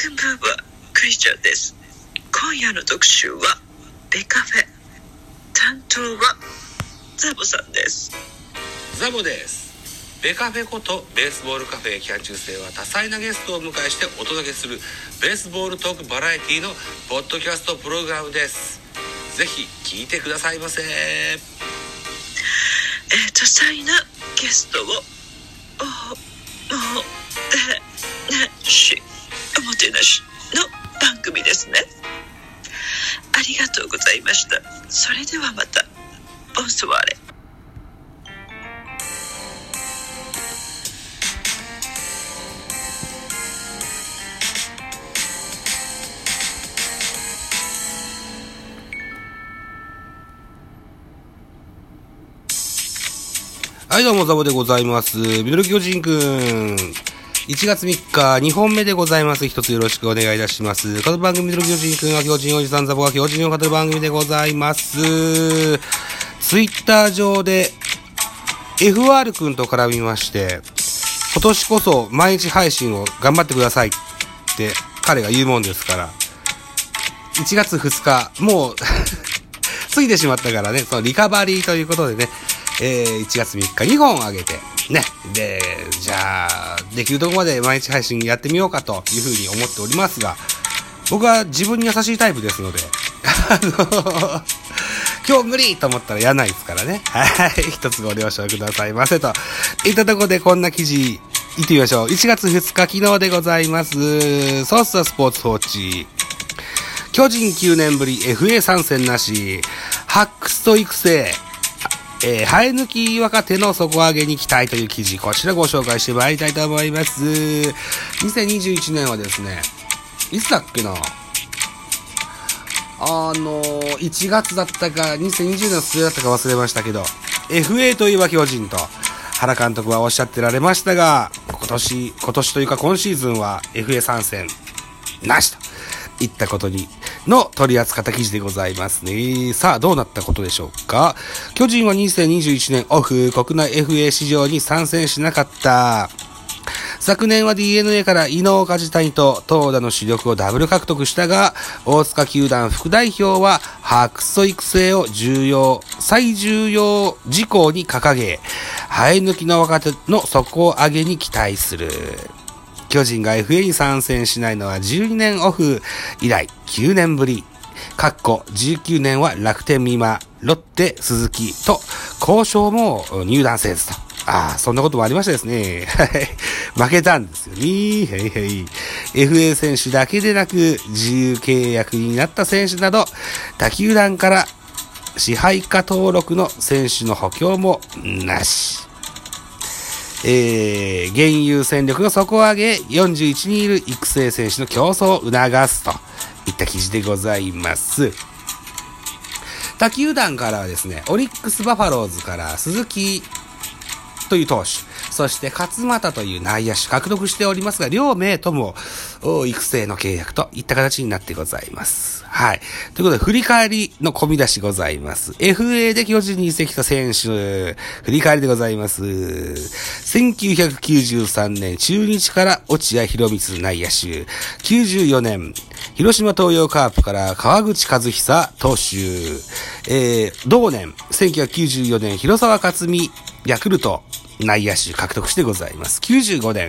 クンムーバークリスチャーです。今夜の特集はベカフェ。担当はザボさんです。ザボです。ベカフェことベースボールカフェキャン中世は多彩なゲストをお迎えしてお届けするベースボールトークバラエティのポッドキャストプログラムです。ぜひ聞いてくださいませ。えー多彩なゲストをおもてなしおもてなしの番組ですねありがとうございましたそれではまたボンソワーレはい、どうも、ザボでございます。ミドル巨人くん。1月3日、2本目でございます。一つよろしくお願いいたします。この番組、ミドル巨人くんは巨人おじさんザボが巨人を語る番組でございます。ツイッター上で、FR くんと絡みまして、今年こそ毎日配信を頑張ってくださいって彼が言うもんですから、1月2日、もう、過ぎてしまったからね、そのリカバリーということでね、えー、1月3日2本あげて、ね。で、じゃあ、できるとこまで毎日配信やってみようかというふうに思っておりますが、僕は自分に優しいタイプですので、あの、今日無理と思ったらやないですからね。はい。一つご了承くださいませと。いったとこでこんな記事、行ってみましょう。1月2日昨日でございます。ソースはスポーツ報知。巨人9年ぶり FA 参戦なし、ハックスト育成、えー、生え抜き若手の底上げに期待という記事、こちらご紹介してまいりたいと思います。2021年はですね、いつだっけな？あのー、1月だったか、2020年の末だったか忘れましたけど、FA といえば巨人と、原監督はおっしゃってられましたが、今年、今年というか今シーズンは FA 参戦、なしと。いったことに、の取り扱った記事でございますね。さあ、どうなったことでしょうか巨人は2021年オフ、国内 FA 市場に参戦しなかった。昨年は DNA から伊能梶谷と投打の主力をダブル獲得したが、大塚球団副代表は白素育成を重要、最重要事項に掲げ、生え抜きの若手の底上げに期待する。巨人が FA に参戦しないのは12年オフ以来9年ぶり。かっこ19年は楽天美馬、ロッテ鈴木と交渉も入団せずと。ああ、そんなこともありましたですね。負けたんですよね。へいへい。FA 選手だけでなく、自由契約になった選手など、他球団から支配下登録の選手の補強もなし。えー、現有戦力の底上げ、41人いる育成選手の競争を促すといった記事でございます。他球団からはですね、オリックスバファローズから鈴木という投手、そして勝俣という内野手獲得しておりますが、両名とも育成の契約といった形になってございます。はい。ということで、振り返りの込み出しございます。FA で巨人に移籍した選手、振り返りでございます。1993年、中日から落合博光内野手。94年、広島東洋カープから川口和久投手。えー、同年、1994年、広沢克美ヤクルト内野手獲得してございます。95年、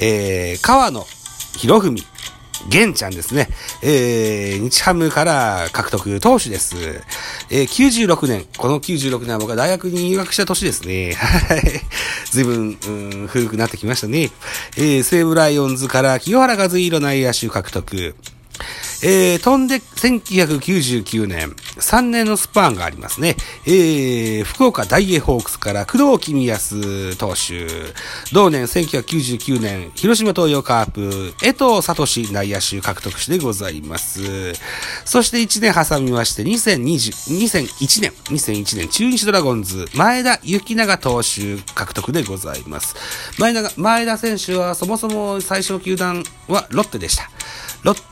えー、川野博文、玄ちゃんですね。えー、日ハムから獲得投手です。えー、96年、この96年は僕は大学に入学した年ですね。はい。随分、うん、古くなってきましたね。えー、西武ライオンズから清原和弘内野手獲得。えー、飛んで1999年、3年のスパンがありますね。えー、福岡大英ホークスから工藤公康投手。同年1999年、広島東洋カープ、江藤聡内野手獲得してございます。そして1年挟みまして、2020、2001年、2001年、中日ドラゴンズ、前田幸永投手獲得でございます。前田、前田選手はそもそも最初の球団はロッテでした。ロッ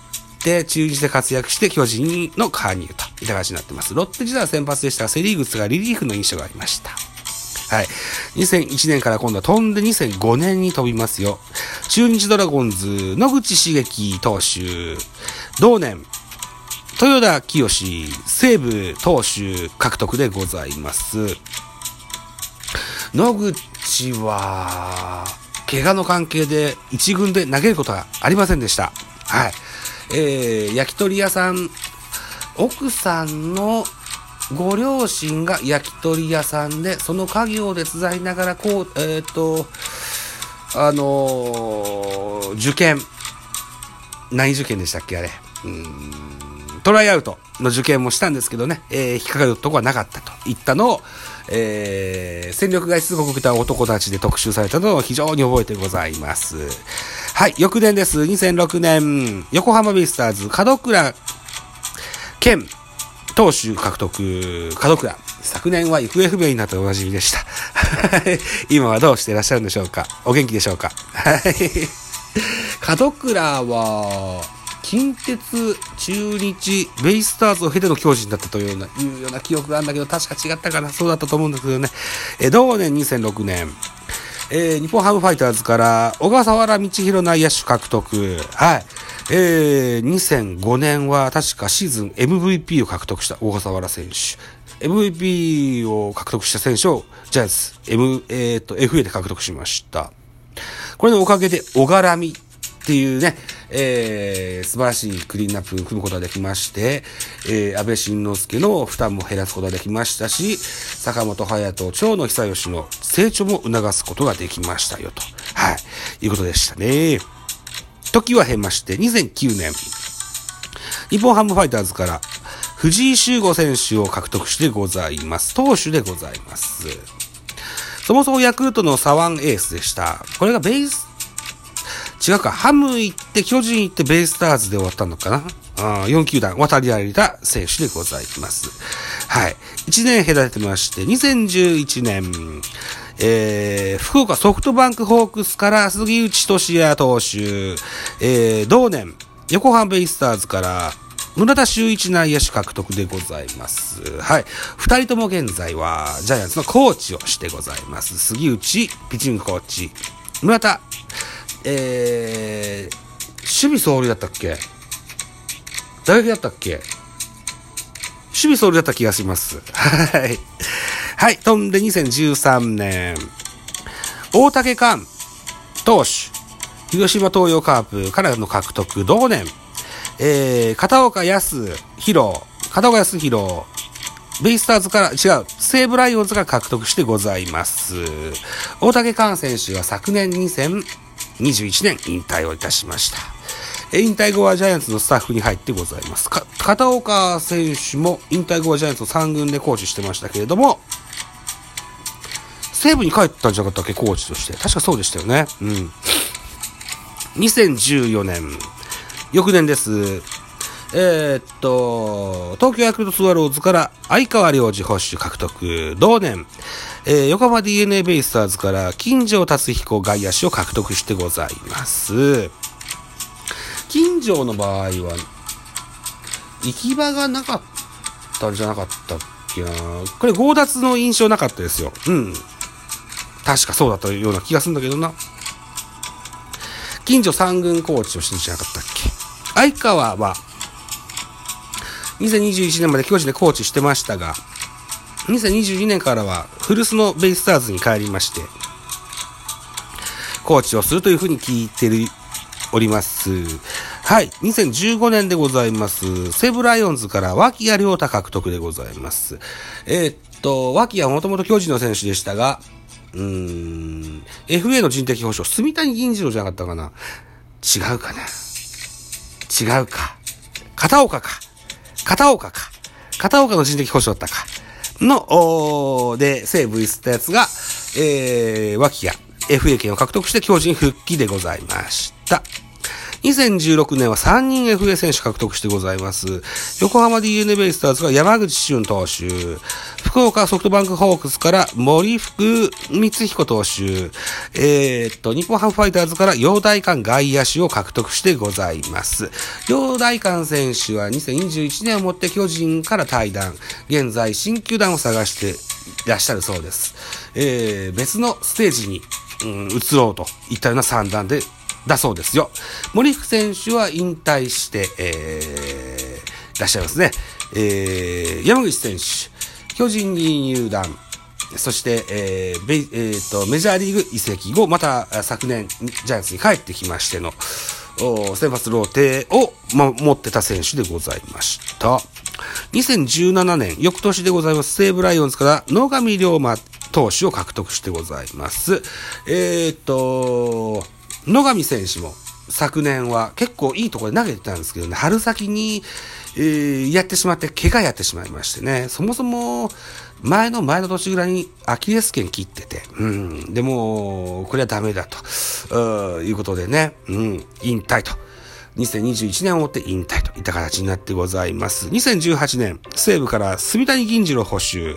で、中日で活躍して巨人の加入といった形になってます。ロッテ時代は先発でしたが、セリーグスがリリーフの印象がありました。はい。2001年から今度は飛んで2005年に飛びますよ。中日ドラゴンズ、野口茂樹投手、同年、豊田清西武投手獲得でございます。野口は、怪我の関係で一軍で投げることはありませんでした。はい。えー、焼き鳥屋さん、奥さんのご両親が焼き鳥屋さんで、その家業で手伝いながら、こう、えっ、と、あのー受験。何受験でしたっけあれ。うんトライアウトの受験もしたんですけどね、えー引っかかるとこはなかったといったのを、えー戦力外出国した男たちで特集されたのを非常に覚えてございます。はい、翌年です。2006年、横浜ベイスターズ、門倉健投手獲得、門倉。昨年は行方不明になっておなじみでした。今はどうしていらっしゃるんでしょうか？お元気でしょうか？はい。門倉は、近鉄、中日、ベイスターズを経ての巨人だったというような、いうような記憶があるんだけど、確か違ったかなそうだったと思うんですけどね。え同年2006年、えー日本ハムファイターズから小笠原道弘内野手獲得。はい。えー、2005年は確かシーズン MVP を獲得した小笠原選手。MVP を獲得した選手をジャイアンツ、M、えー、と、FA で獲得しました。これのおかげで、小絡みっていうね、えー、素晴らしいクリーンナップを組むことができまして、えー、安倍晋之助の負担も減らすことができましたし、坂本隼人、長野久義の成長も促すことができましたよと。はい。いうことでしたね。時は経まして、2009年、日本ハムファイターズから藤井修吾選手を獲得してございます。投手でございます。そもそもヤクルトの左腕エースでした。これがベース、違うか、ハム行って、巨人行って、ベイスターズで終わったのかな？あ ?4 球団渡り歩いた選手でございます。はい。1年隔ててまして、2011年、えー、福岡ソフトバンクホークスから杉内俊也投手、えー、同年、横浜ベイスターズから、村田修一内野手獲得でございます。はい。二人とも現在は、ジャイアンツのコーチをしてございます。杉内、ピッチングコーチ。村田、えー、守備総理だったっけ？大学だったっけ？守備総理だった気がします。はい。はい。飛んで2013年、大竹寛、投手、広島東洋カープからの獲得、同年、えー、片岡康弘、片岡康弘、ベイスターズから、違う、西武ライオンズが獲得してございます。大竹寛選手は昨年21年引退をいたしました。引退後はジャイアンツのスタッフに入ってございます。片岡選手も引退後はジャイアンツを3軍でコーチしてましたけれども、西武に帰ったんじゃなかったっけ、コーチとして。確かそうでしたよね。うん。2014年、翌年です。えーっと、東京ヤクルトスワローズから相川良二捕手獲得、同年、えー横浜 DNA ベイスターズから金城達彦外野手を獲得してございます。金城の場合は、行き場がなかったんじゃなかったっけなこれ強奪の印象なかったですよ。うん。確かそうだったような気がするんだけどな。近所三軍コーチをしてんじゃなかったっけ相川は、2021年まで巨人でコーチしてましたが、2022年からは古巣のベイスターズに帰りまして、コーチをするというふうに聞いております。はい。2015年でございます。西武ライオンズから脇谷亮太獲得でございます。えーっと、脇谷はもともと巨人の選手でしたが、うーん、FA の人的保障、住谷銀次郎じゃなかったかな違うかな違うか。片岡か。片岡か。片岡の人的保障だったか。の、おで、西武行ったやつが、えー、脇が、FA 権を獲得して強人復帰でございました。2016年は3人 FA 選手獲得してございます。横浜 DNA ベイスターズが山口俊投手、福岡ソフトバンクホークスから森福光彦投手、えーっと、日本ハムファイターズから陽大館外野手を獲得してございます。陽大館選手は2021年をもって巨人から退団、現在新球団を探していらっしゃるそうです。えー、別のステージに、うん、移ろうといったような算段でだそうですよ。森福選手は引退して、えー、いらっしゃいますね。えー、山口選手、巨人に入団。そして、えーベえーと、メジャーリーグ移籍後、また昨年、ジャイアンツに帰ってきましての、先発ローテを、ま、持ってた選手でございました。2017年、翌年でございます、西武ライオンズから野上龍馬投手を獲得してございます。えー、と、野上選手も昨年は結構いいところで投げてたんですけどね、春先に、えー、やってしまって、怪我やってしまいましてね、そもそも、前の前の年ぐらいにアキレス腱切ってて、うん、でも、これはダメだと、いうことでね、うん、引退と。2021年をもって引退といった形になってございます。2018年、西部から住谷銀次郎補修、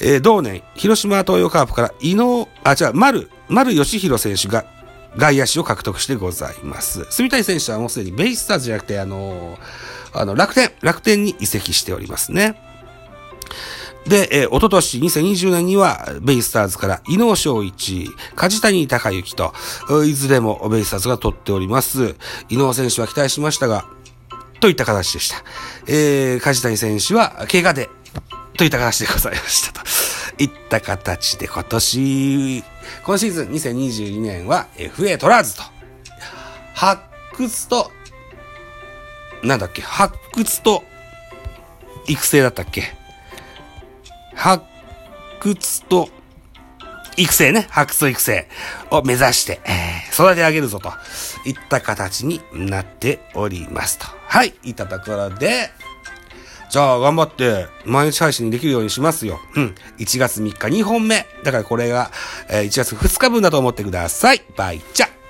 えー、同年、広島東洋カープから伊能、あ、じゃあ、丸、丸義弘選手が外野手を獲得してございます。住谷選手はもうすでにベイスターズじゃなくて、あのー、あの、楽天、楽天に移籍しておりますね。で、えー、おととし2020年には、ベイスターズから伊能翔一、梶谷隆之と、いずれもベイスターズが取っております。伊能選手は期待しましたが、といった形でした。えー、梶谷選手は、怪我で、といった形でございましたと。いった形で今年、今シーズン2022年は FA 取らずと。発掘と、なんだっけ、発掘と、育成だったっけ？発掘と育成ね、発掘と育成を目指して、えー、育て上げるぞといった形になっておりますと。はい、いたところで、じゃあ頑張って毎日配信できるようにしますよ。うん。1月3日2本目。だからこれが、えー、1月2日分だと思ってください。バイチャ